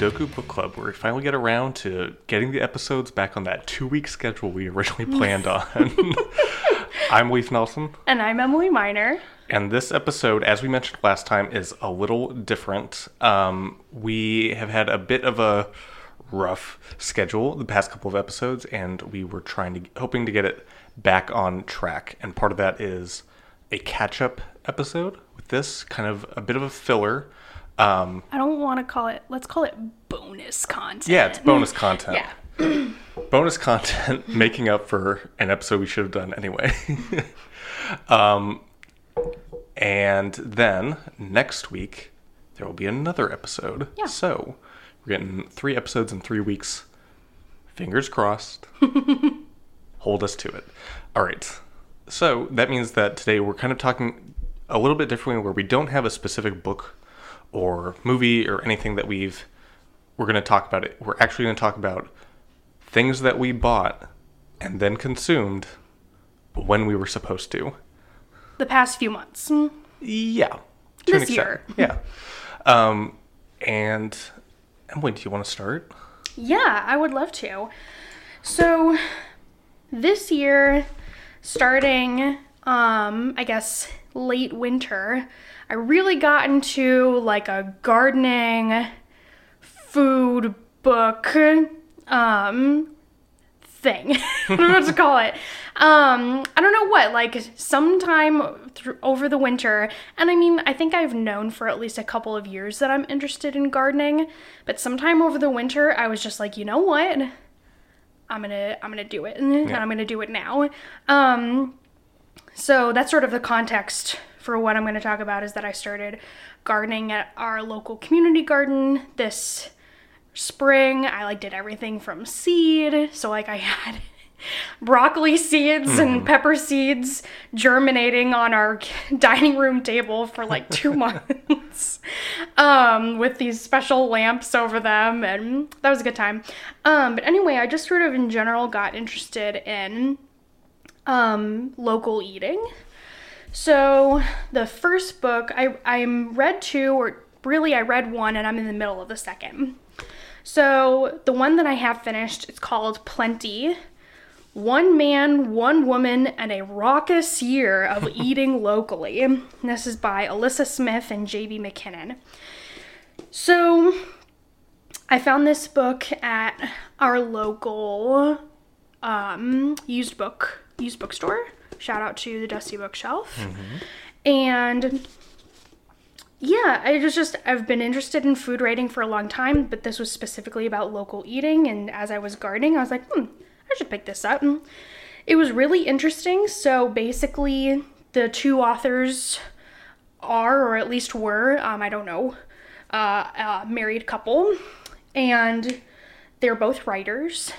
Tsundoku Book Club, where we finally get around to getting the episodes back on that two week schedule we originally planned on. I'm Leif Nelson, And I'm Emily Miner. and this episode, as we mentioned last time, is a little different. Um, we have had a bit of a rough schedule the past couple of episodes, and we were trying to, hoping to get it back on track. And part of that is a catch up episode with this, kind of a bit of a filler. Um, I don't want to call it, let's call it bonus content. Yeah, it's bonus content. Yeah. bonus content making up for an episode we should have done anyway. um, and then next week there will be another episode. Yeah. So we're getting three episodes in three weeks. Fingers crossed. Hold us to it. All right. So that means that today we're kind of talking a little bit differently, where we don't have a specific book or movie or anything that we've we're going to talk about it. We're actually going to talk about things that we bought and then consumed when we were supposed to. The past few months. Mm, Yeah. This extent. Yeah. Um, and Emily, do you want to start? Yeah, I would love to. So, this year, starting, um, I guess, late winter, I really got into like a gardening food book um thing. I don't know what to call it. Um, I don't know what, like sometime thr over the winter. And I mean, I think I've known for at least a couple of years that I'm interested in gardening, but sometime over the winter I was just like, you know what? I'm going to I'm going to do it and I'm going to do it now. Um so that's sort of the context for what I'm going to talk about is that I started gardening at our local community garden this spring. I like did everything from seed. So like I had broccoli seeds and pepper seeds germinating on our dining room table for like 2 months. Um with these special lamps over them and that was a good time. Um but anyway, I just sort of in general got interested in um local eating. So the first book I I'm read two or really I read one and I'm in the middle of the second. So the one that I have finished it's called Plenty. One man, one woman, and a raucous year of eating locally. And This is by Alisa Smith and JB MacKinnon. So I found this book at our local um, used book used bookstore. Shout out to the Dusty Bookshelf. And yeah, I was just I've been interested in food writing for a long time, but this was specifically about local eating. And as I was gardening, I was like, hmm, I should pick this up. And it was really interesting. So basically, the two authors are, or at least were, um, I don't know, uh, a married couple, and they're both writers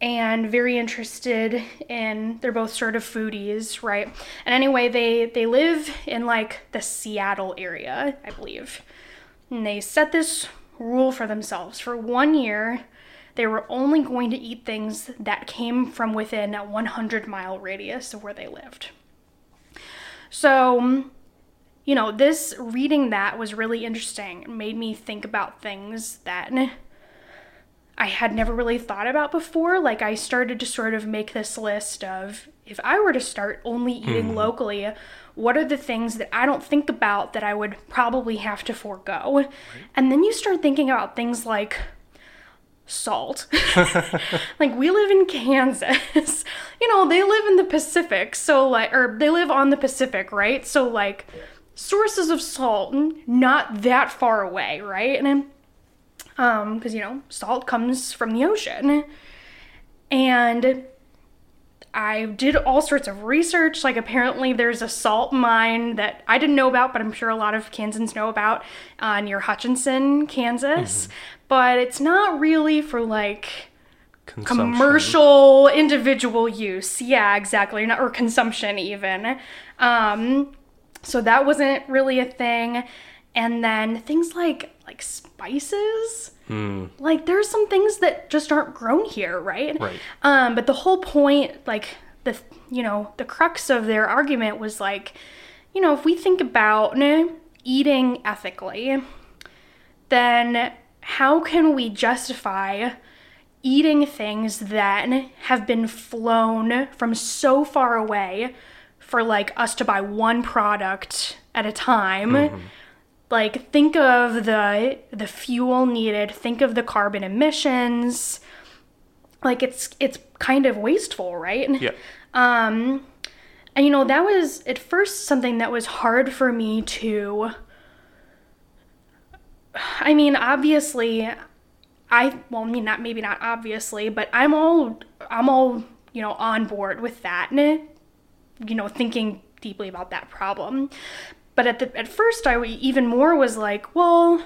and very interested in they're both sort of foodies right? And anyway they they live in like the seattle area i believe. And they set this rule for themselves. For one year they were only going to eat things that came from within a 100 mile radius of where they lived. So you know this reading that was really interesting. It made me think about things that I had never really thought about before. Like, I started to sort of make this list of if I were to start only eating locally, what are the things that I don't think about that I would probably have to forego? And then you start thinking about things like salt. like, we live in Kansas. you know, they live in the Pacific, so like, or they live on the Pacific, right? So, like, sources of salt, not that far away, right? And um because you know salt comes from the ocean. And i did all sorts of research like apparently there's a salt mine that i didn't know about but i'm sure a lot of kansans know about uh, near hutchinson kansas. But it's not really for like commercial individual use. Yeah exactly. Not or consumption even. Um so that wasn't really a thing. And then things like like spices like there's some things that just aren't grown here right Right. um but the whole point like the you know the crux of their argument was like you know if we think about eh, eating ethically then how can we justify eating things that have been flown from so far away for like us to buy one product at a time? Like think of the the fuel needed, think of the carbon emissions. Like it's it's kind of wasteful, right? Yeah. Um, and you know, that was at first something that was hard for me to. I mean, obviously, I well, I mean, not maybe not obviously, but I'm all I'm all you know on board with that, and you know, thinking deeply about that problem. But at the at first, I even more was like, well,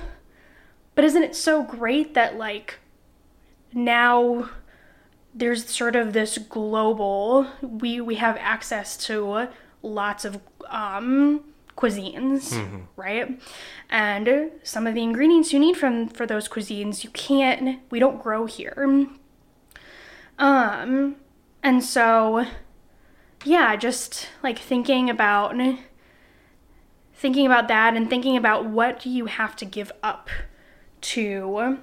but isn't it so great that like now there's sort of this global we we have access to lots of um cuisines right? And some of the ingredients you need from for those cuisines you can't we don't grow here. Um and so yeah just like thinking about thinking about that and thinking about what do you have to give up to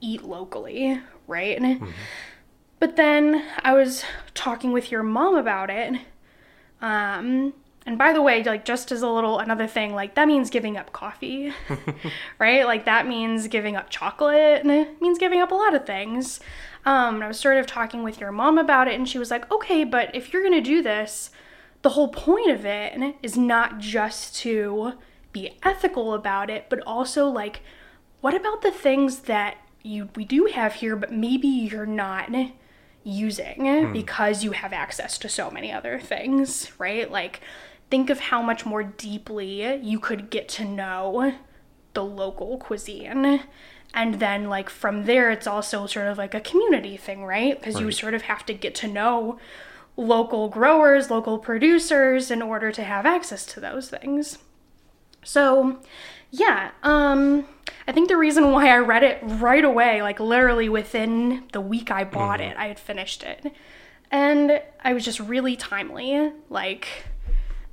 eat locally right but then I was talking with your mom about it. Um, and by the way, like just as a little another thing, like that means giving up coffee, right? Like that means giving up chocolate, and it means giving up a lot of things. Um, and I was sort of talking with your mom about it, and she was like, "Okay, but if you're gonna do this, the whole point of it is not just to be ethical about it, but also like, what about the things that you we do have here, but maybe you're not using hmm. because you have access to so many other things, right? Like, think of how much more deeply you could get to know the local cuisine. And then, like, from there, it's also sort of like a community thing, right? Because you sort of have to get to know local growers, local producers in order to have access to those things. So, yeah, um, I think the reason why I read it right away, like literally within the week I bought it, I had finished it. And I was just really timely. Like,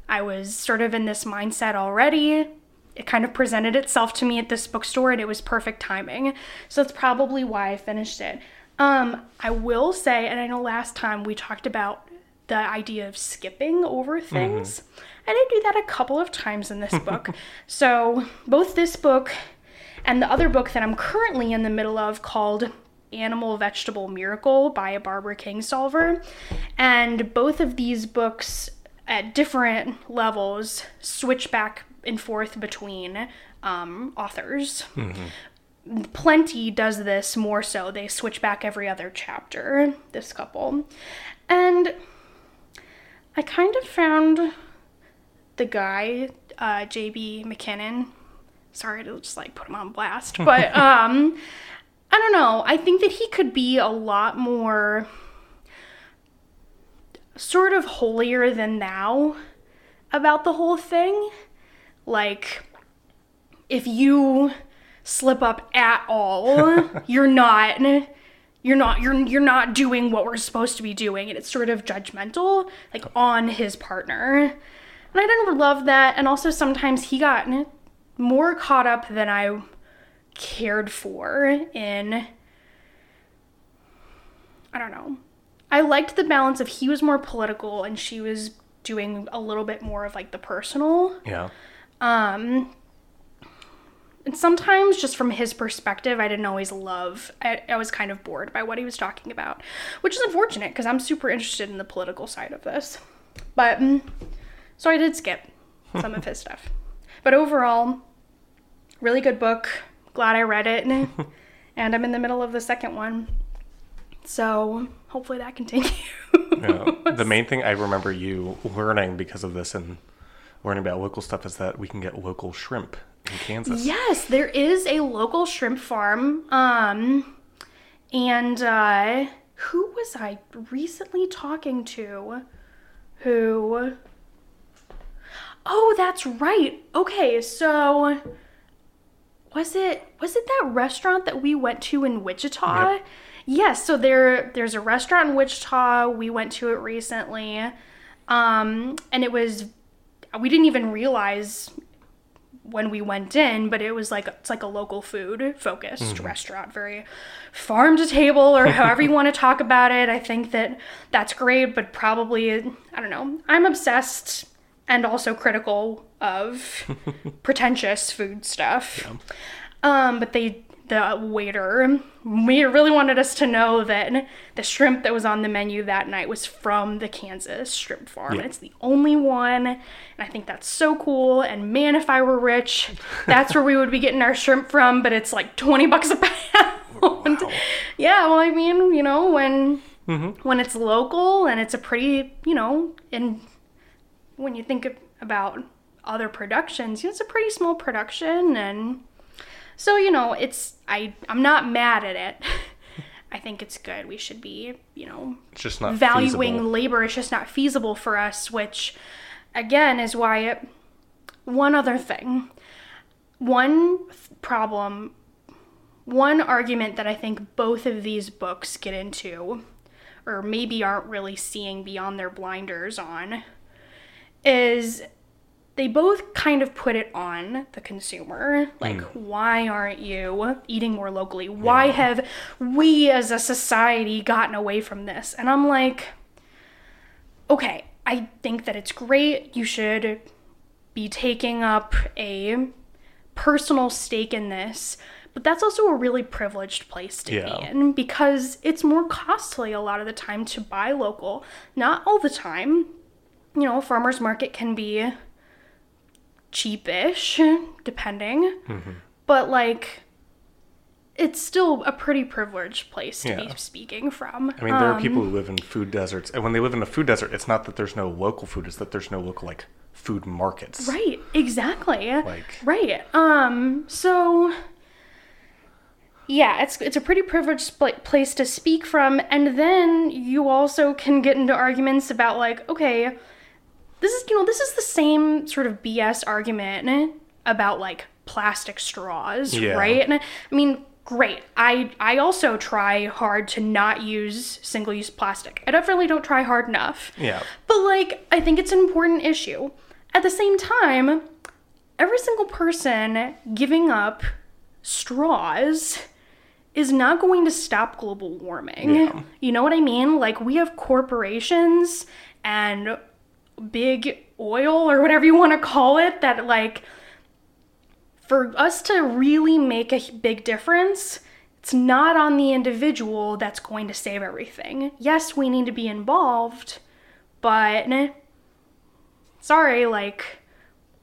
I was sort of in this mindset already. It kind of presented itself to me at this bookstore and it was perfect timing. So that's probably why I finished it. Um, I will say, and I know last time we talked about the idea of skipping over things. and I did do that a couple of times in this book. so both this book and the other book that I'm currently in the middle of called Animal Vegetable Miracle by Barbara Kingsolver. And both of these books at different levels switch back and forth between um, authors. Plenty does this more so. They switch back every other chapter, this couple. And I kind of found the guy, uh, JB MacKinnon. Sorry to just like put him on blast, but um, I don't know. I think that he could be a lot more sort of holier than thou about the whole thing. Like, if you slip up at all, you're not you're not you're you're not doing what we're supposed to be doing and it's sort of judgmental like on his partner. And I didn't love that and also sometimes he got more caught up than I cared for in I don't know. I liked the balance of he was more political and she was doing a little bit more of like the personal. Yeah. Um, and sometimes, just from his perspective, I didn't always love. I, I was kind of bored by what he was talking about, which is unfortunate because I'm super interested in the political side of this. But mm, so I did skip some of his stuff. But overall, really good book. Glad I read it, and I'm in the middle of the second one. So hopefully that continues. Yeah. the main thing I remember you learning because of this and learning about local stuff is that we can get local shrimp in Kansas. Yes, there is a local shrimp farm. Um, and uh, who was I recently talking to? Who? Oh, that's right. Okay, so was it was it that restaurant that we went to in Wichita? Yep. Yes, so there there's a restaurant in Wichita. We went to it recently. Um, and it was we didn't even realize when we went in, but it was like it's like a local food focused restaurant, very farm to table or however you want to talk about it. I think that that's great, but probably I don't know. I'm obsessed and also critical of pretentious food stuff. Um, but they the waiter we really wanted us to know that the shrimp that was on the menu that night was from the Kansas shrimp farm. Yeah. And it's the only one. And I think that's so cool. And man, if I were rich, that's where we would be getting our shrimp from, but it's like 20 bucks a pound. Wow. Yeah, well, I mean, you know, when mm-hmm. when it's local and it's a pretty, you know, and when you think about other productions, you know, it's a pretty small production, and so you know, it's I I'm not mad at it. I think it's good. We should be, you know, It's just not valuing feasible. labor. It's just not feasible for us, which again is why it. One other thing, one th- problem one argument that I think both of these books get into, or maybe aren't really seeing beyond their blinders on, is they both kind of put it on the consumer. Like, hmm. why aren't you eating more locally? Why Yeah. have we as a society gotten away from this? And I'm like, okay, I think that it's great. You should be taking up a personal stake in this, but that's also a really privileged place to Yeah. be in because it's more costly a lot of the time to buy local. Not all the time. You know, farmers market can be cheapish, depending. Mm-hmm. But like it's still a pretty privileged place to Yeah. be speaking from. I mean, there are Um, people who live in food deserts, and when they live in a food desert, it's not that there's no local food; it's that there's no local like food markets. Right, exactly. Like- right. Um so yeah, it's it's a pretty privileged spl- place to speak from and then you also can get into arguments about like okay, this is you know, this is the same sort of BS argument about like plastic straws, Yeah. right? And I mean, great. I I also try hard to not use single-use plastic. I definitely don't try hard enough. Yeah. But like, I think it's an important issue. At the same time, every single person giving up straws is not going to stop global warming. Yeah. You know what I mean? Like, we have corporations and big oil or whatever you want to call it that, like, for us to really make a big difference, it's not on the individual that's going to save everything. Yes, we need to be involved, but sorry, like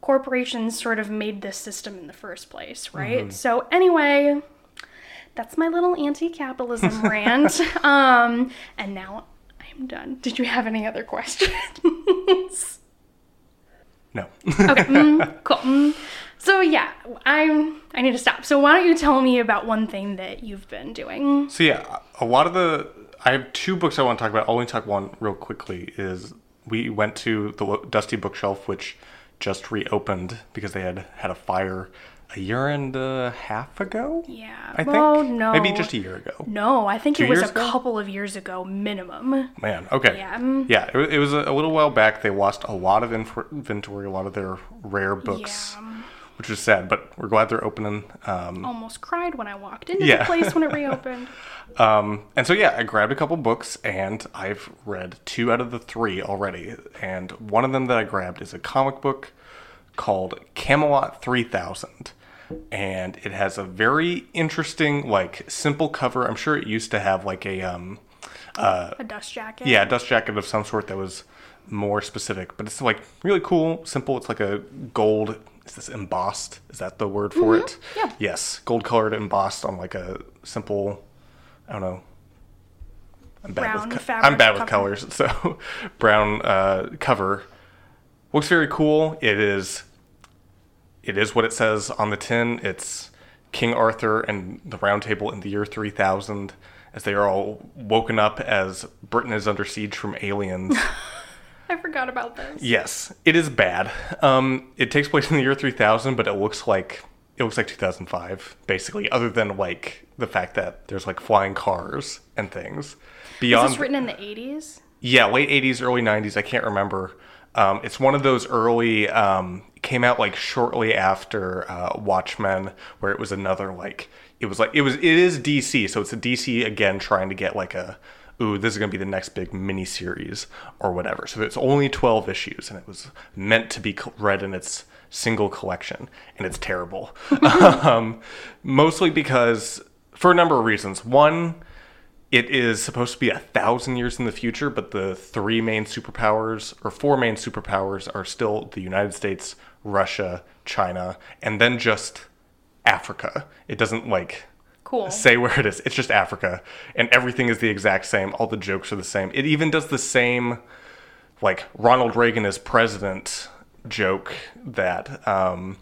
corporations sort of made this system in the first place, right? So anyway, that's my little anti-capitalism rant. Um, and now I'm done. Did you have any other questions? No. okay, mm, cool. Mm. So yeah, I'm. I need to stop. So why don't you tell me about one thing that you've been doing? So yeah, a lot of the I have two books I want to talk about. I'll only talk one real quickly. Is we went to the Dusty Bookshelf, which just reopened because they had had a fire a year and a half ago. Yeah. I think no. maybe just a year ago. No, I think Two it was a ago? couple of years ago minimum. Man, okay. Yeah. Yeah, it, it was a, a little while back. They lost a lot of inventory, a lot of their rare books, Yeah. which is sad. But we're glad they're opening. Um, Almost cried when I walked into Yeah. the place when it reopened. Um, and so yeah, I grabbed a couple books and I've read two out of the three already. And one of them that I grabbed is a comic book called Camelot 3000. And it has a very interesting, like, simple cover. I'm sure it used to have like a um, a dust jacket. yeah, dust jacket of some sort that was more specific. But it's like really cool, simple. It's like a gold. Is this embossed? Is that the word for it? yeah. Yes, gold colored embossed on like a simple. I don't know. I'm bad Brown with co- I'm bad with colors, so brown uh, cover looks very cool. It is. It is what it says on the tin. It's King Arthur and the Round Table in the year 3000, as they are all woken up as Britain is under siege from aliens. I forgot about this. yes, it is bad. Um, it takes place in the year 3000, but it looks like it looks like 2005, basically. Other than like the fact that there's like flying cars and things. Is Beyond this written in the 80s? Yeah, late 80s, early 90s. I can't remember. Um, it's one of those early, um, came out like shortly after uh, Watchmen, where it was another like, it was like, it was, it is DC. So it's a DC again trying to get like a, ooh, this is going to be the next big mini series or whatever. So it's only 12 issues and it was meant to be read in its single collection and it's terrible. um, mostly because, for a number of reasons. One, it is supposed to be a thousand years in the future, but the three main superpowers or four main superpowers are still the United States, Russia, China, and then just Africa. It doesn't like Cool. say where it is. It's just Africa, and everything is the exact same. All the jokes are the same. It even does the same, like Ronald Reagan as president joke that um,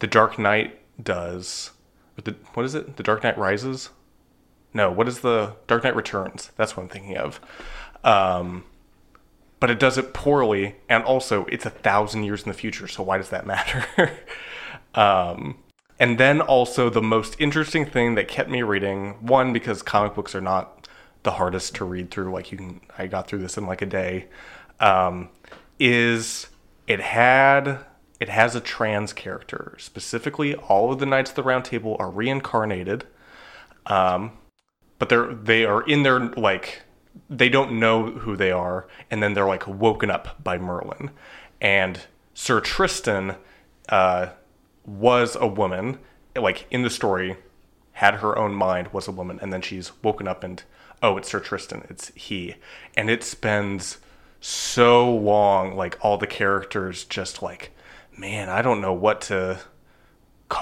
the Dark Knight does. The, what is it? The Dark Knight Rises. No, what is the Dark Knight Returns? That's what I'm thinking of. Um, but it does it poorly, and also it's a thousand years in the future. So why does that matter? um, and then also the most interesting thing that kept me reading one because comic books are not the hardest to read through. Like you can, I got through this in like a day. Um, is it had it has a trans character specifically all of the knights of the round table are reincarnated um, but they're they are in their like they don't know who they are and then they're like woken up by merlin. And sir tristan uh, was a woman like in the story had her own mind was a woman and then she's woken up and oh it's sir tristan it's he. And it spends so long like all the characters just like man i don't know what to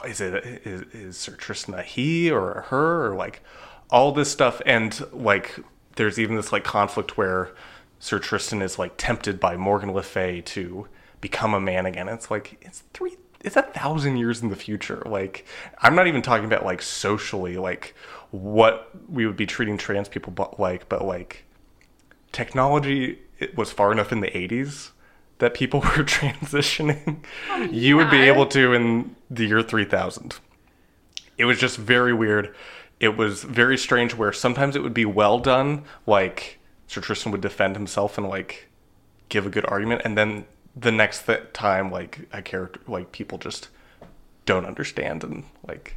is it is, is Sir Tristan a he or a her? Or like all this stuff and like there's even this like conflict where Sir Tristan is like tempted by Morgan Le Fay to become a man again. It's like it's three it's a thousand years in the future. Like I'm not even talking about like socially like what we would be treating trans people but like but like technology it was far enough in the 80s that people were transitioning oh you would be able to in the year 3000 it was just very weird it was very strange where sometimes it would be well done like sir tristan would defend himself and like give a good argument and then the next th- time like a character like people just don't understand and like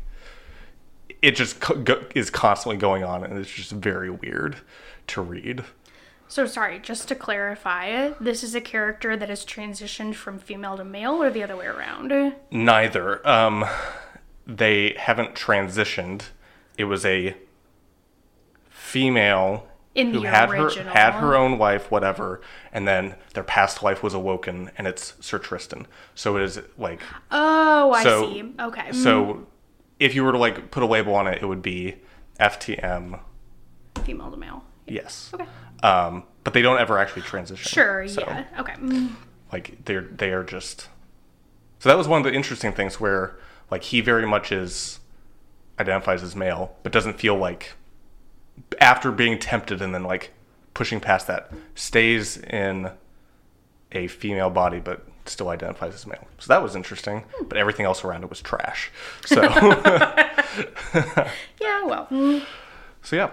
it just co- go- is constantly going on and it's just very weird to read So sorry, just to clarify, this is a character that has transitioned from female to male or the other way around? Neither. Um, they haven't transitioned. It was a female In who had original. her had her own wife, whatever, and then their past life was awoken, and it's Sir Tristan. So it is like Oh, I So- see. Okay. so. If you were to like put a label on it, it would be FTM. female to male. Yes. Okay. Um, but they don't ever actually transition. Sure, So, yeah. Okay. Mm. like they're they are just so that was one of the interesting things where like he very much is identifies as male but doesn't feel like after being tempted and then like pushing past that stays in a female body but still identifies as male so that was interesting but everything else around it was trash so Yeah, well. so yeah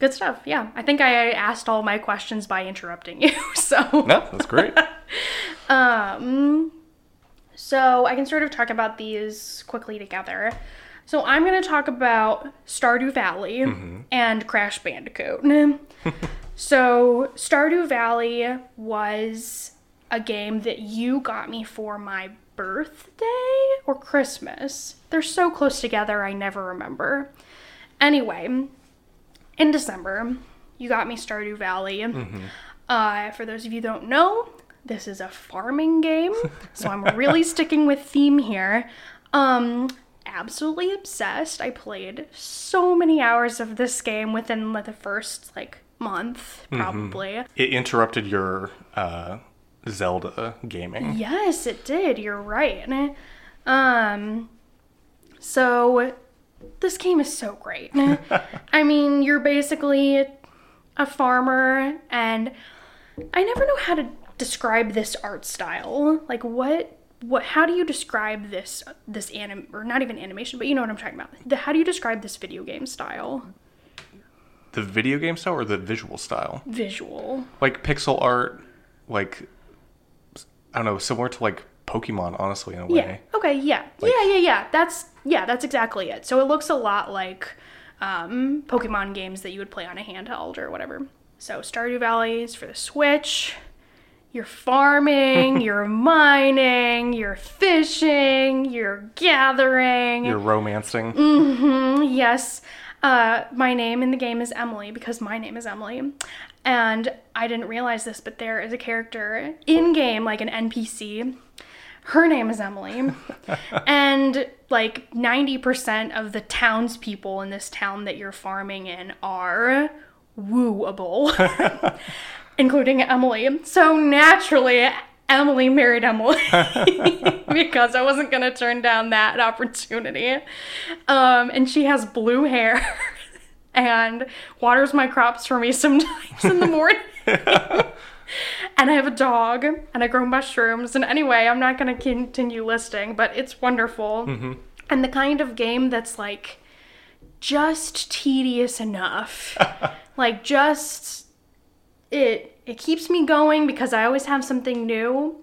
Good stuff. Yeah. I think I asked all my questions by interrupting you. So no that's great Um, so I can sort of talk about these quickly together. So I'm going to talk about Stardew Valley and Crash Bandicoot. so Stardew Valley was a game that you got me for my birthday or Christmas. They're so close together, I never remember. Anyway, in December, you got me Stardew Valley. Uh, for those of you who don't know, this is a farming game, so I'm really sticking with theme here. Um, absolutely obsessed. I played so many hours of this game within the first like month, probably. it interrupted your uh zelda gaming Yes, it did. You're right. Um, so this game is so great. I mean, you're basically a farmer, and I never know how to describe this art style. Like, what, what? How do you describe this, this anim, or not even animation, but you know what I'm talking about? The, how do you describe this video game style? the video game style or the visual style? Visual. Like pixel art, like I don't know, similar to like Pokemon, honestly, in a way. Yeah. Okay. Yeah. yeah. Yeah. Yeah. That's yeah. That's exactly it. So it looks a lot like um, Pokemon games that you would play on a handheld or whatever. So Stardew Valley is for the Switch. You're farming, you're mining, you're fishing, you're gathering. You're romancing. Mm-hmm, Yes. Uh, my name in the game is Emily because my name is Emily. And I didn't realize this, but there is a character in game, like an NPC. Her name is Emily. and like 90% of the townspeople in this town that you're farming in are wooable, including Emily. So naturally, Emily married Emily because I wasn't going to turn down that opportunity. Um, and she has blue hair and waters my crops for me sometimes in the morning. and I have a dog and I grow mushrooms. And anyway, I'm not going to continue listing, but it's wonderful. And the kind of game that's like just tedious enough. like just it it keeps me going because I always have something new.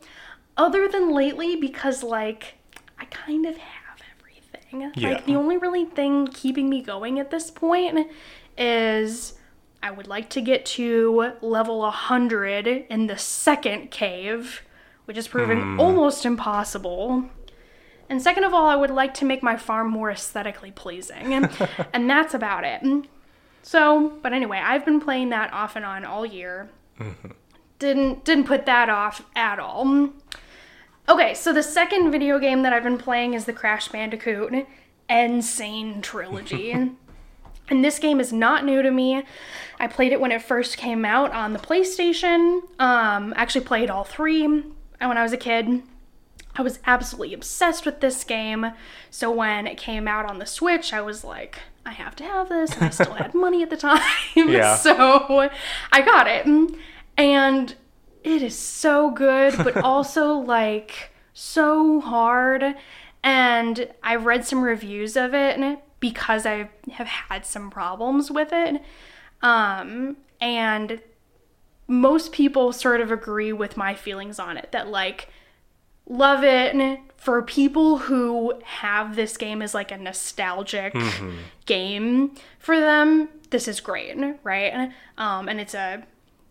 Other than lately because like I kind of have everything. Yeah. Like the only really thing keeping me going at this point is I would like to get to level 100 in the second cave, which is proving hmm. almost impossible. And second of all, I would like to make my farm more aesthetically pleasing. And that's about it. So, but anyway, I've been playing that off and on all year. Didn't didn't put that off at all. Okay, so the second video game that I've been playing is the Crash Bandicoot N. Sane Trilogy. and this game is not new to me. I played it when it first came out on the PlayStation. Um, actually played all three when I was a kid. I was absolutely obsessed with this game. So when it came out on the Switch, I was like, I have to have this. And I still had money at the time. Yeah. So I got it. And it is so good, but also like so hard. And I've read some reviews of it because I have had some problems with it. Um, and most people sort of agree with my feelings on it that like love it. For people who have this game as like a nostalgic game for them this is great right? Um and it's a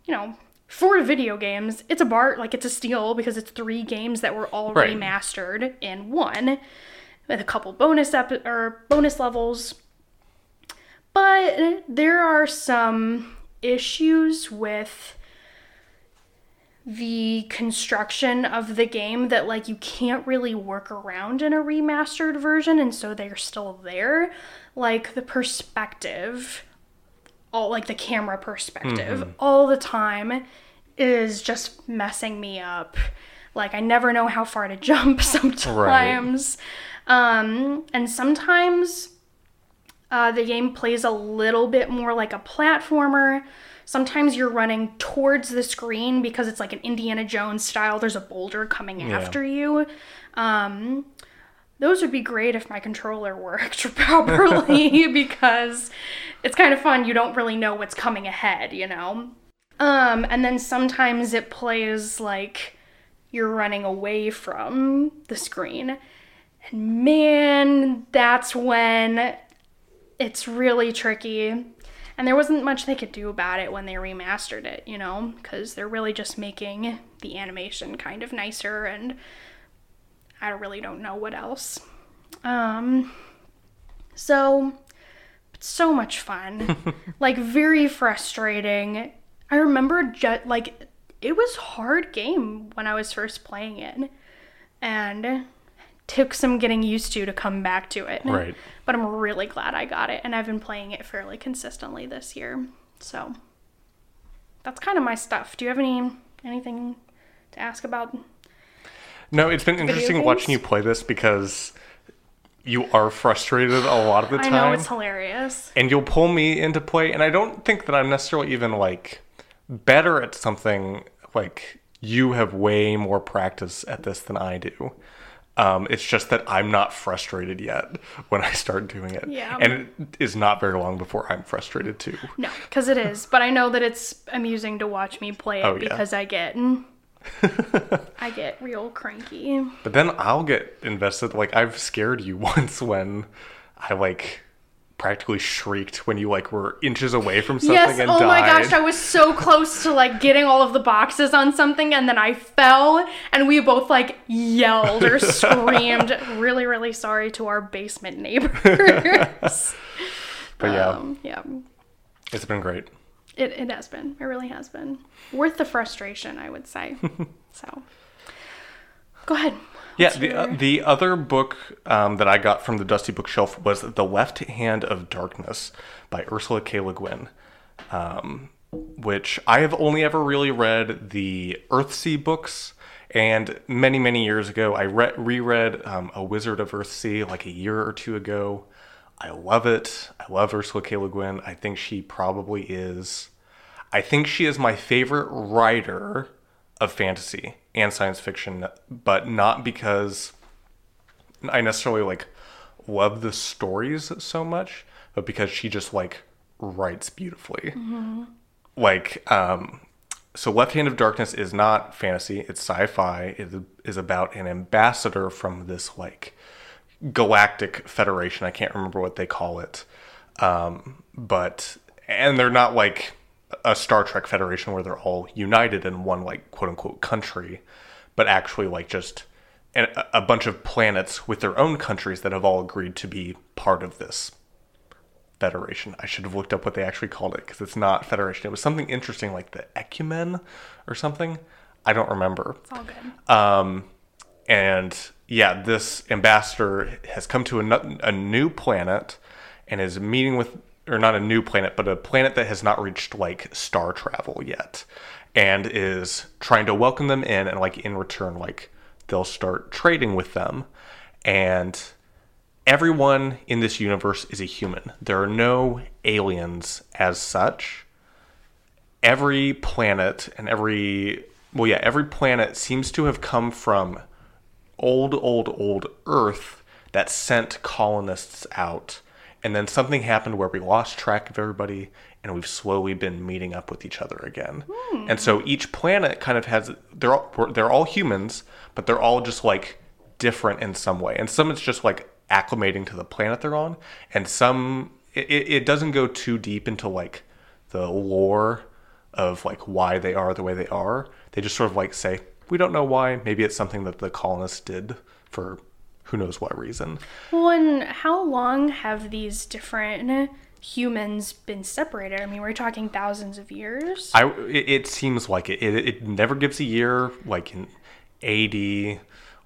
you know for video games it's a bar like it's a steal because it's three games that were all Right. remastered in one with a couple bonus ep- or bonus levels. But there are some issues with the construction of the game that like you can't really work around in a remastered version and so they're still there. Like the perspective all like the camera perspective all the time is just messing me up. Like i never know how far to jump sometimes. Um and sometimes uh, the game plays a little bit more like a platformer. Sometimes you're running towards the screen because it's like an Indiana Jones style. There's a boulder coming after you. Um, those would be great if my controller worked properly because it's kind of fun. You don't really know what's coming ahead, you know? Um, and then sometimes it plays like you're running away from the screen. And man, that's when it's really tricky. And there wasn't much they could do about it when they remastered it, you know, because they're really just making the animation kind of nicer, and I really don't know what else. Um, so, so much fun, like very frustrating. I remember ju- like it was hard game when I was first playing it, and took some getting used to to come back to it. Right. But I'm really glad I got it, and I've been playing it fairly consistently this year. So that's kind of my stuff. Do you have any anything to ask about? No, it's been interesting watching you play this because you are frustrated a lot of the time. I know it's hilarious. and you'll pull me into play and i don't think that i'm necessarily even like better at something like you have way more practice at this than i do Um, it's just that I'm not frustrated yet when I start doing it. Yeah. And it is not very long before I'm frustrated too. No, because it is. But I know that it's amusing to watch me play it Oh, yeah. because I get I get real cranky. But then I'll get invested. Like I've scared you once when I like practically shrieked when you like were inches away from something Yes, and oh died. my gosh, I was so close to like getting all of the boxes on something and then I fell and we both like yelled or screamed. Really, really sorry to our basement neighbors. but yeah, Um, yeah. it's been great. It, it has been. It really has been. Worth the frustration, I would say. so go ahead. Yeah, the, uh, the other book um, that I got from the Dusty Bookshelf was The Left Hand of Darkness by Ursula K. Le Guin, um, which I have only ever really read the Earthsea books. And many, many years ago, I re- reread um, A Wizard of Earthsea like a year or two ago. I love it. I love Ursula K. Le Guin. I think she probably is. I think she is my favorite writer of fantasy and science fiction, but not because I necessarily like love the stories so much, but because she just like writes beautifully. Like, um, so Left Hand of Darkness is not fantasy; it's sci-fi. It is about an ambassador from this like galactic federation. I can't remember what they call it, um, but and they're not like a Star Trek Federation where they're all united in one like quote unquote country, but actually like just an, a bunch of planets with their own countries that have all agreed to be part of this federation. I should have looked up what they actually called it because it's not federation. It was something interesting like the Ekumen or something. I don't remember. It's all good. Um, and yeah, this ambassador has come to a, a new planet and is meeting with, or not a new planet, but a planet that has not reached like star travel yet, and is trying to welcome them in, and like in return, like they'll start trading with them, and everyone in this universe is a human. There are no aliens as such every planet and every well yeah every planet seems to have come from old old old earth that sent colonists out and then something happened where we lost track of everybody and we've slowly been meeting up with each other again hmm. and so each planet kind of has they're all, they're all humans but they're all just like different in some way and some it's just like acclimating to the planet they're on and some it it doesn't go too deep into like the lore of like why they are the way they are. They just sort of like say, we don't know why. Maybe it's something that the colonists did for who knows what reason. Well, and how long have these different humans been separated? I mean, we're talking thousands of years. I it, it seems like it, it it never gives a year like in AD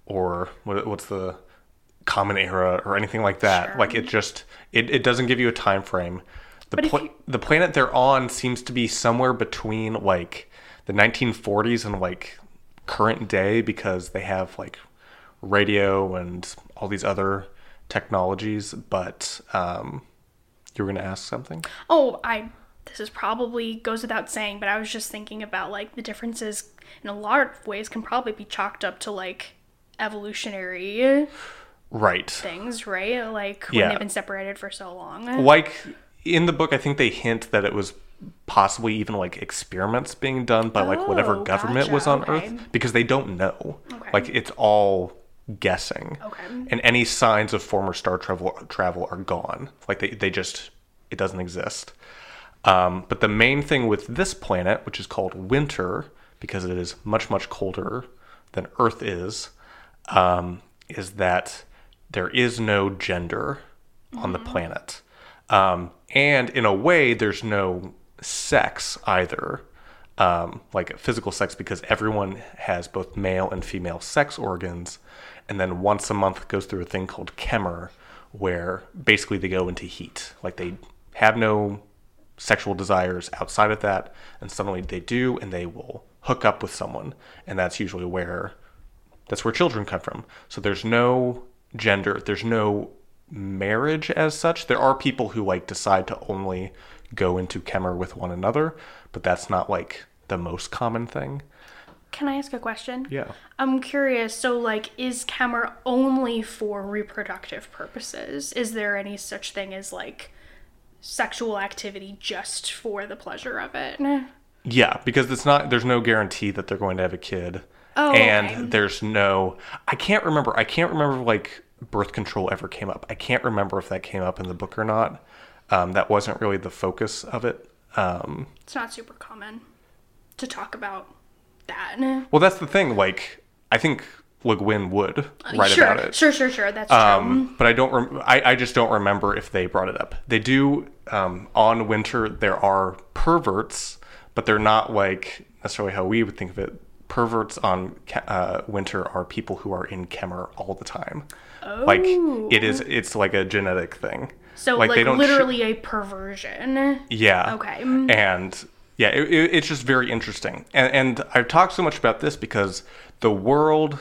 or what, what's the common era or anything like that. Sure. Like it just it, it doesn't give you a time frame. The pla- you- the planet they're on seems to be somewhere between like the 1940s and like current day because they have like radio and all these other technologies. But um, you were gonna ask something. Oh, I. This is probably goes without saying, but I was just thinking about like the differences in a lot of ways can probably be chalked up to like evolutionary Right. things, right? Like when Yeah. they've been separated for so long. like in the book i think they hint that it was possibly even like experiments being done by like whatever Oh, government was on okay. earth because they don't know Okay. like it's all guessing. Okay. and any signs of former star travel travel are gone. Like they, they just it doesn't exist. Um, but the main thing with this planet which is called winter because it is much much colder than earth is um, is that there is no gender on the planet. Um, and in a way, there's no sex either, um, like physical sex, because everyone has both male and female sex organs. And then once a month goes through a thing called Kemmer, where basically they go into heat. Like they have no sexual desires outside of that, and suddenly they do, and they will hook up with someone. And that's usually where that's where children come from. So there's no gender, there's no marriage as such. There are people who like decide to only go into Kemmer with one another, but that's not like the most common thing. Can I ask a question? Yeah. I'm curious. So, like, is kemmer only for reproductive purposes? Is there any such thing as like sexual activity just for the pleasure of it? Yeah, because it's not. There's no guarantee that they're going to have a kid. Oh, and okay. there's no. I can't remember. I can't remember like birth control ever came up. I can't remember if that came up in the book or not. Um, that wasn't really the focus of it. Um, It's not super common to talk about that. well, that's the thing. Like, I think Le Guin would write sure, about it. sure, sure, sure. That's true. Um, but I don't. Rem- I, I just don't remember if they brought it up. They do um, on Winter. There are perverts, but they're not like necessarily how we would think of it. Perverts on uh, Winter are people who are in Kemmer all the time. Oh. Like it is. It's like a genetic thing. so, like, they don't sh- literally a perversion. yeah. Okay. And yeah, it, it, it's just very interesting. And, and I've talked so much about this because the world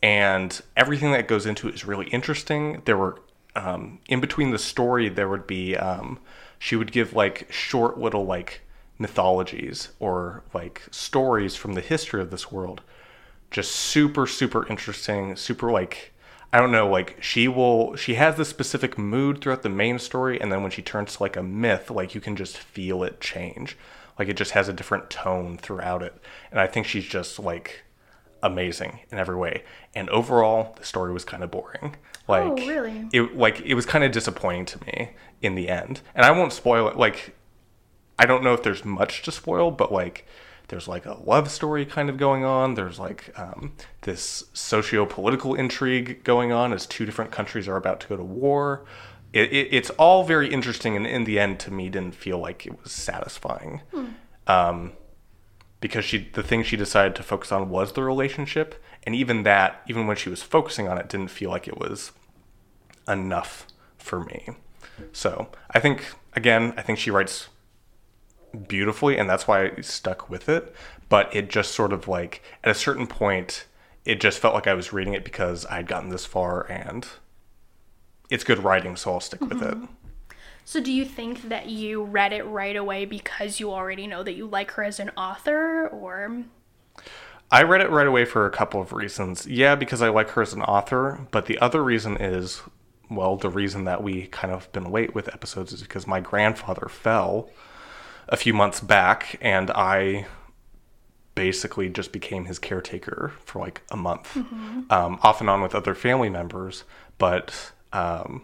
and everything that goes into it is really interesting. There were, um, in between the story, there would be, um, she would give like short little like mythologies or like stories from the history of this world. Just super, super interesting, super like, I don't know, like she will, she has this specific mood throughout the main story, and then when she turns to like a myth, like you can just feel it change. Like it just has a different tone throughout it. And I think she's just like amazing in every way. And overall, the story was kind of boring. Like, Oh, really? It like it was kind of disappointing to me in the end. And I won't spoil it. Like, I don't know if there's much to spoil, but like there's like a love story kind of going on. There's like um, this socio-political intrigue going on as two different countries are about to go to war. It, it, it's all very interesting, and in the end, to me, didn't feel like it was satisfying. Um, because she, the thing she decided to focus on was the relationship, and even that, even when she was focusing on it, didn't feel like it was enough for me. So I think again, I think she writes beautifully, and that's why I stuck with it. But it just sort of like at a certain point, it just felt like I was reading it because I had gotten this far, and it's good writing, so I'll stick with it. So, do you think that you read it right away because you already know that you like her as an author, or I read it right away for a couple of reasons. Yeah, because I like her as an author, but the other reason is, well, the reason that we kind of been late with episodes is because my grandfather fell a few months back, and I basically just became his caretaker for like a month, um, off and on with other family members. But um,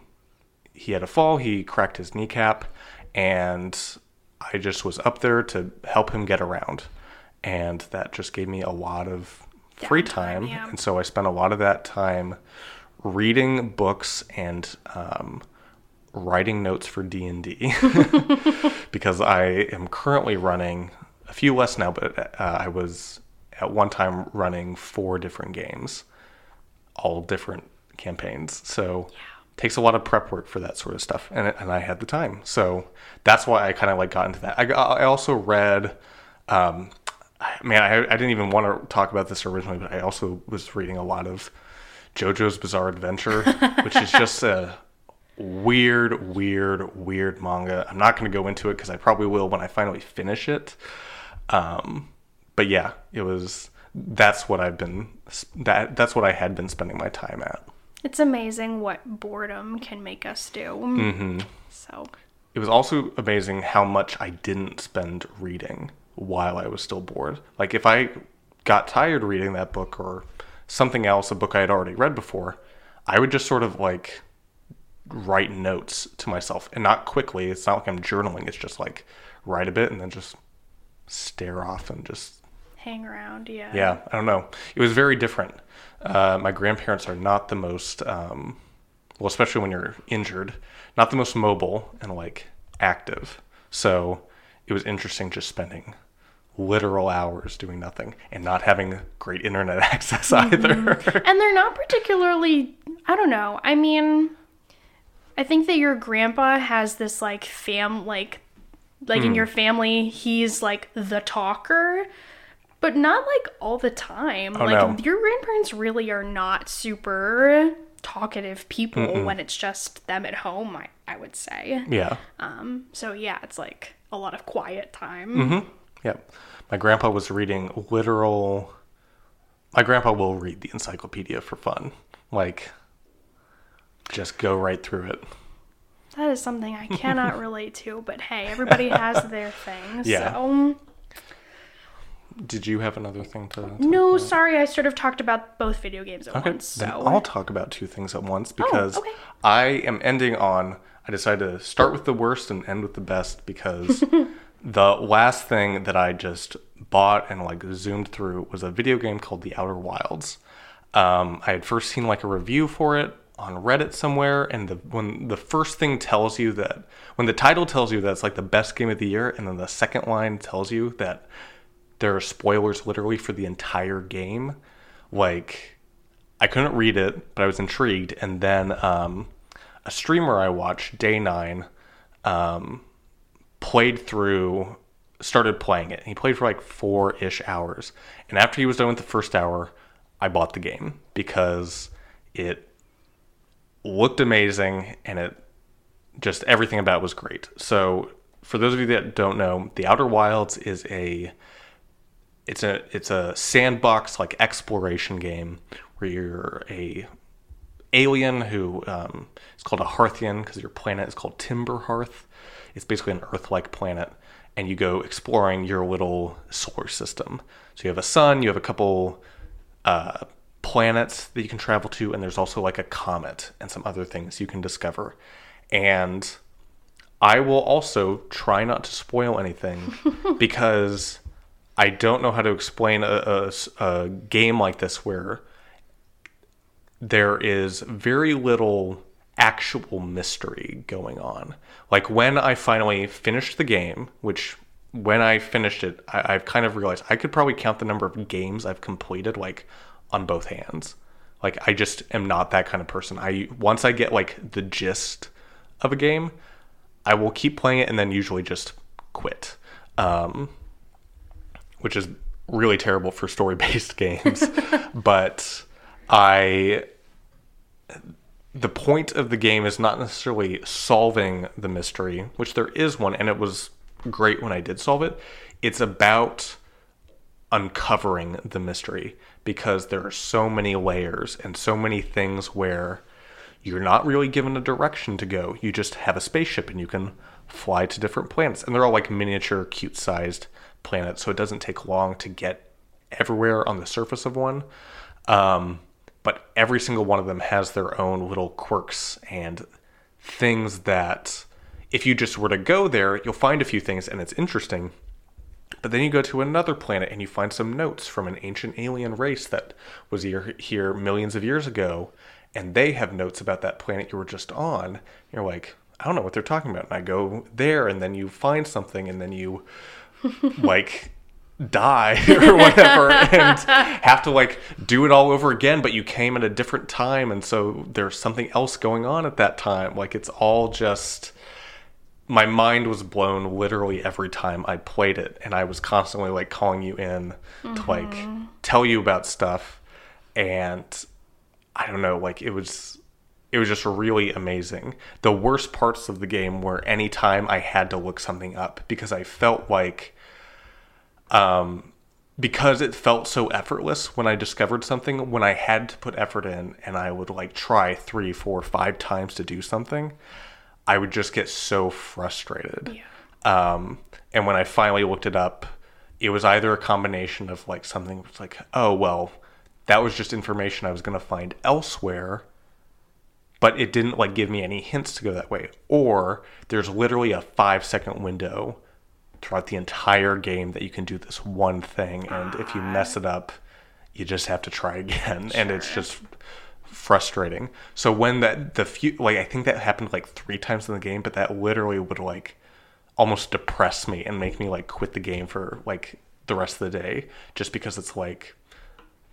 he had a fall, he cracked his kneecap, and I just was up there to help him get around. And that just gave me a lot of free time. yeah. And so I spent a lot of that time reading books and um, writing notes for D&D because I am currently running a few less now, but uh, I was at one time running four different games, all different campaigns. So takes a lot of prep work for that sort of stuff, and and I had the time, so that's why I kind of like got into that. I, I also read. Um, man, I, I didn't even want to talk about this originally, but I also was reading a lot of JoJo's Bizarre Adventure, which is just a weird, weird, weird manga. I'm not going to go into it because I probably will when I finally finish it. Um, but yeah, it was. That's what I've been. That that's what I had been spending my time at. It's amazing what boredom can make us do. Mm-hmm. So, It was also amazing how much I didn't spend reading while I was still bored. Like if I got tired reading that book or something else, a book I had already read before, I would just sort of like write notes to myself and not quickly. It's not like I'm journaling. It's just like write a bit and then just stare off and just hang around, yeah. yeah, I don't know. It was very different. Uh, my grandparents are not the most, um, well, especially when you're injured, not the most mobile and like active. So it was interesting just spending literal hours doing nothing and not having great internet access either. And they're not particularly, I don't know. I mean, I think that your grandpa has this like fam like like Hmm. in your family, he's like the talker, but not like all the time. like Oh, no. your grandparents really are not super talkative people when it's just them at home, I, I would say. yeah. Um so yeah, it's like a lot of quiet time. Mm-hmm. Yep. My grandpa was reading literal My grandpa will read the encyclopedia for fun. Like, just go right through it. That is something I cannot relate to, but hey, everybody has their thing. Yeah. So Did you have another thing to? to no, sorry, I sort of talked about both video games at Okay, once. then I'll talk about two things at once because okay. I am ending on. I decided to start with the worst and end with the best because the last thing that I just bought and like zoomed through was a video game called The Outer Wilds. Um, I had first seen like a review for it on Reddit somewhere, and the when the first thing tells you that when the title tells you that it's like the best game of the year, and then the second line tells you that there are spoilers literally for the entire game, like I couldn't read it, but I was intrigued. And then um, a streamer I watched, Day9, um, played through, started playing it. He played for like four ish hours. And after he was done with the first hour, I bought the game because it looked amazing and it just everything about it was great. So, for those of you that don't know, The Outer Wilds is a it's a it's a sandbox like exploration game where you're a alien who um, it's called a Hearthian because your planet is called Timber Hearth. It's basically an Earth-like planet, and you go exploring your little solar system. So you have a sun, you have a couple uh, planets that you can travel to, and there's also like a comet and some other things you can discover. And I will also try not to spoil anything because I don't know how to explain a game like this where there is very little actual mystery going on. Like when I finally finished the game, which when I finished it, I, I've kind of realized I could probably count the number of games I've completed like on both hands. Like I just am not that kind of person. I once I get like the gist of a game, I will keep playing it and then usually just quit. Um, which is really terrible for story based games. but I the point of the game is not necessarily solving the mystery, which there is one, and it was great when I did solve it. It's about uncovering the mystery because there are so many layers and so many things where you're not really given a direction to go. You just have a spaceship and you can fly to different planets. And they're all like miniature, cute sized planets, so it doesn't take long to get everywhere on the surface of one. Um, but every single one of them has their own little quirks and things that if you just were to go there, you'll find a few things and it's interesting. But then you go to another planet and you find some notes from an ancient alien race that was here, here millions of years ago, and they have notes about that planet you were just on. You're like, I don't know what they're talking about. And I go there, and then you find something, and then you like die or whatever and have to like do it all over again but you came at a different time and so there's something else going on at that time. Like it's all just my mind was blown literally every time I played it and I was constantly like calling you in to like mm-hmm. tell you about stuff and I don't know like it was it was just really amazing. The worst parts of the game were any time I had to look something up because I felt like um because it felt so effortless when I discovered something, when I had to put effort in and I would like try three, four, five times to do something, I would just get so frustrated. Yeah. Um, and when I finally looked it up, it was either a combination of like something was like, oh, well, that was just information I was going to find elsewhere, but it didn't like give me any hints to go that way. Or there's literally a five second window throughout the entire game that you can do this one thing. And if you mess it up, you just have to try again. And it's just frustrating. So when that the few like I think that happened like three times in the game, but that literally would like almost depress me and make me like quit the game for like the rest of the day just because it's like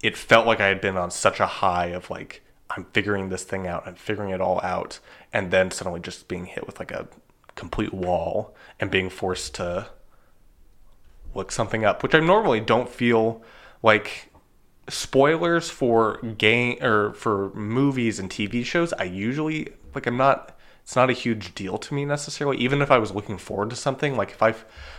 it felt like I had been on such a high of like I'm figuring this thing out, I'm figuring it all out, and then suddenly just being hit with like a complete wall and being forced to look something up, which I normally don't feel like spoilers for game or for movies and TV shows. I usually like I'm not it's not a huge deal to me necessarily. Even if I was looking forward to something, like if I,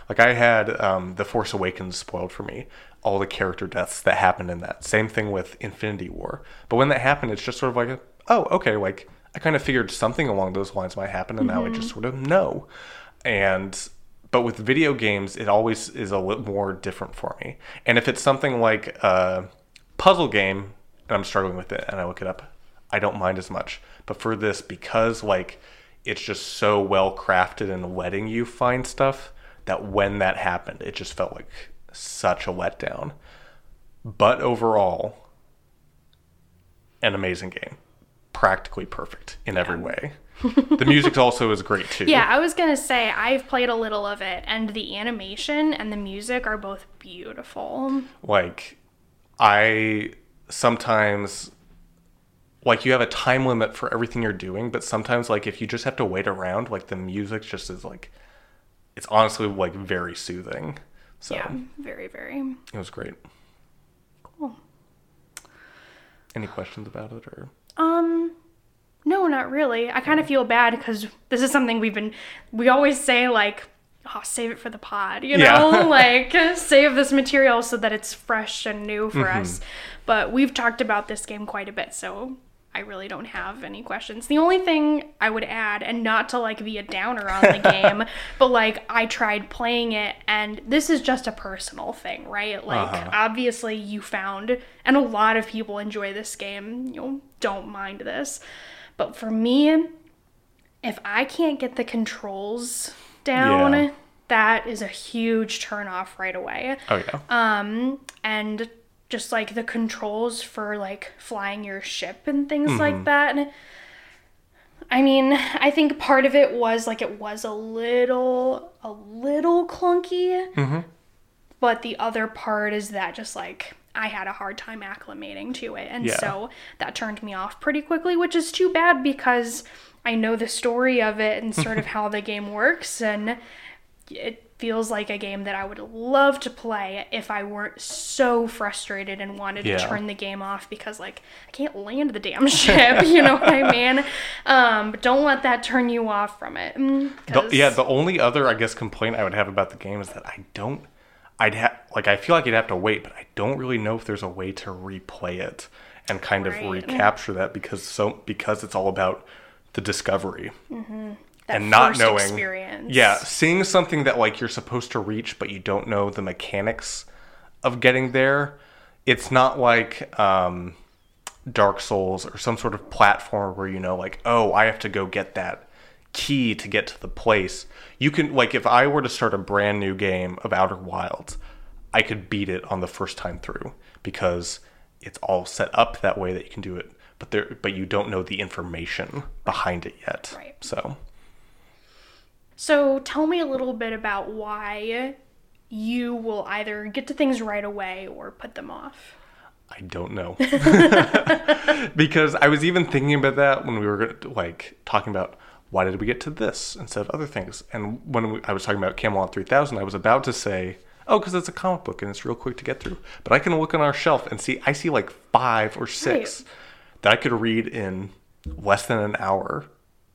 like I had um, the Force Awakens spoiled for me, all the character deaths that happened in that. Same thing with Infinity War. But when that happened, it's just sort of like, a, oh, okay, like I kind of figured something along those lines might happen, and now I just sort of know. And but with video games, it always is a little more different for me. And if it's something like a puzzle game, and I'm struggling with it, and I look it up, I don't mind as much. But for this, because like it's just so well crafted and letting you find stuff that when that happened, it just felt like such a letdown. But overall, an amazing game. Practically perfect in every way. the music also is great too. Yeah, I was gonna say I've played a little of it, and the animation and the music are both beautiful. Like, I sometimes like you have a time limit for everything you're doing, but sometimes like if you just have to wait around, like the music just is like it's honestly like very soothing. So Yeah, very, very it was great. cool. Any questions about it or Um, no, not really. I kind of feel bad because this is something we've been. We always say like, "Oh, save it for the pod," you Yeah. know, like save this material so that it's fresh and new for Mm-hmm. us. But we've talked about this game quite a bit, so I really don't have any questions. The only thing I would add, and not to like be a downer on the game, but like I tried playing it, and this is just a personal thing, right? Like Uh-huh. obviously you found, and a lot of people enjoy this game. You know, don't mind this, but for me, if I can't get the controls down, Yeah. that is a huge turn off right away Oh yeah. um and just like the controls for like flying your ship and things like mm-hmm. that. And i mean i think part of it was like it was a little a little clunky mm-hmm. but the other part is that just like i had a hard time acclimating to it. And Yeah. so that turned me off pretty quickly which is too bad because i know the story of it and sort of how the game works. And it feels like a game that I would love to play if I weren't so frustrated and wanted Yeah. to turn the game off because like I can't land the damn ship, you know what I mean? Um, but don't let that turn you off from it. Mm, The, yeah, the only other I guess complaint I would have about the game is that I don't I'd have like I feel like you'd have to wait, but I don't really know if there's a way to replay it and kind of recapture that because so because it's all about the discovery. That and not knowing experience. Yeah, seeing something that like you're supposed to reach but you don't know the mechanics of getting there. It's not like um Dark Souls or some sort of platform where you know like, "Oh, I have to go get that key to get to the place." You can like if I were to start a brand new game of Outer Wilds, I could beat it on the first time through because it's all set up that way that you can do it, but there but you don't know the information behind it yet. Right. So, So tell me a little bit about why you will either get to things right away or put them off. I don't know. because I was even thinking about that when we were like talking about why did we get to this instead of other things. And when we, I was talking about Camelot 3000, I was about to say, oh, because it's a comic book and it's real quick to get through. But I can look on our shelf and see, I see like five or six that I could read in less than an hour.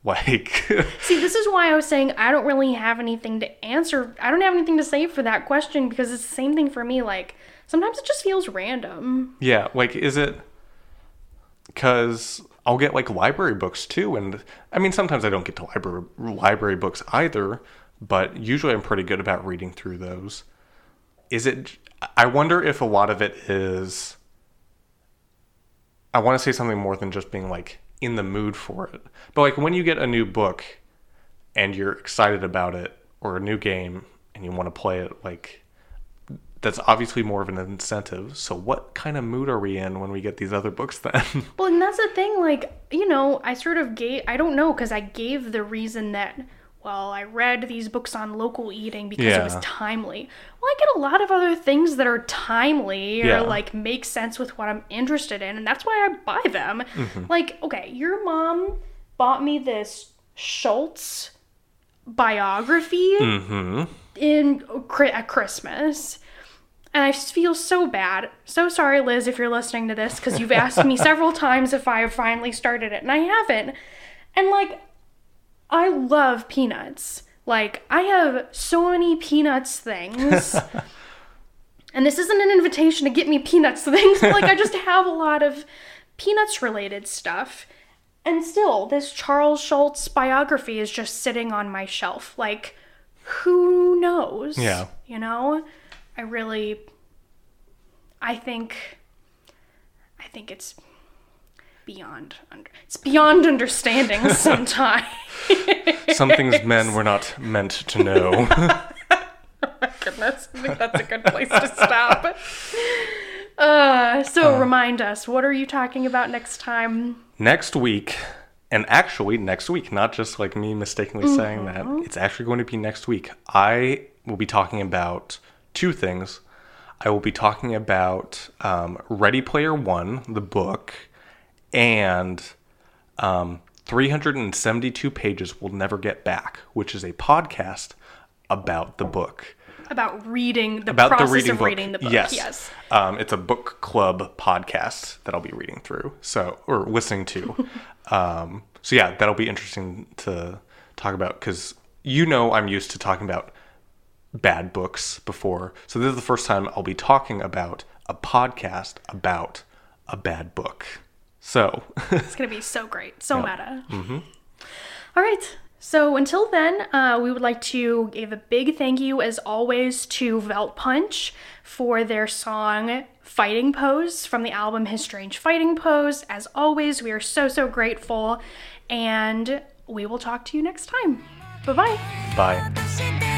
Like, See, this is why I was saying I don't really have anything to answer. I don't have anything to say for that question because it's the same thing for me. Like, sometimes it just feels random. Yeah, like is it cuz I'll get like library books too and I mean sometimes I don't get to library library books either, but usually I'm pretty good about reading through those. Is it I wonder if a lot of it is I want to say something more than just being like in the mood for it. But like when you get a new book and you're excited about it or a new game and you want to play it like that's obviously more of an incentive. So what kind of mood are we in when we get these other books then? Well, and that's the thing. Like, you know, I sort of gave, I don't know, because I gave the reason that, well, I read these books on local eating because it was timely. Well, I get a lot of other things that are timely or Yeah. like make sense with what I'm interested in, and that's why I buy them. Mm-hmm. Like, okay, your mom bought me this Schulz biography mhm. in at Christmas. And I feel so bad. So sorry, Liz, if you're listening to this, because you've asked me several times if I have finally started it, and I haven't. And like, I love peanuts. Like, I have so many peanuts things. and this isn't an invitation to get me peanuts things, but like, I just have a lot of peanuts related stuff. And still, this Charles Schulz biography is just sitting on my shelf. Like, who knows? Yeah. You know? I really. I think. I think it's beyond under, it's beyond understanding sometimes. Some things men were not meant to know. Goodness, I think that's a good place to stop. Uh, so remind us, what are you talking about next time? next week, and actually next week, not just like me mistakenly saying that, it's actually going to be next week. I will be talking about two things. I will be talking about um, Ready Player One, the book, and um, 372 Pages We'll Never Get Back, which is a podcast about the book. About reading the About process the reading of book. reading the book. Yes. yes. Um, it's a book club podcast that I'll be reading through, so or listening to. um, so yeah, that'll be interesting to talk about because you know I'm used to talking about bad books before, so this is the first time I'll be talking about a podcast about a bad book. So It's gonna be so great, so meta. Mm-hmm. right. So until then, uh, we would like to give a big thank you, as always, to Velt Punch for their song "Fighting Pose" from the album His Strange Fighting Pose. As always, we are so so grateful, and we will talk to you next time. Bye bye. bye. Sit there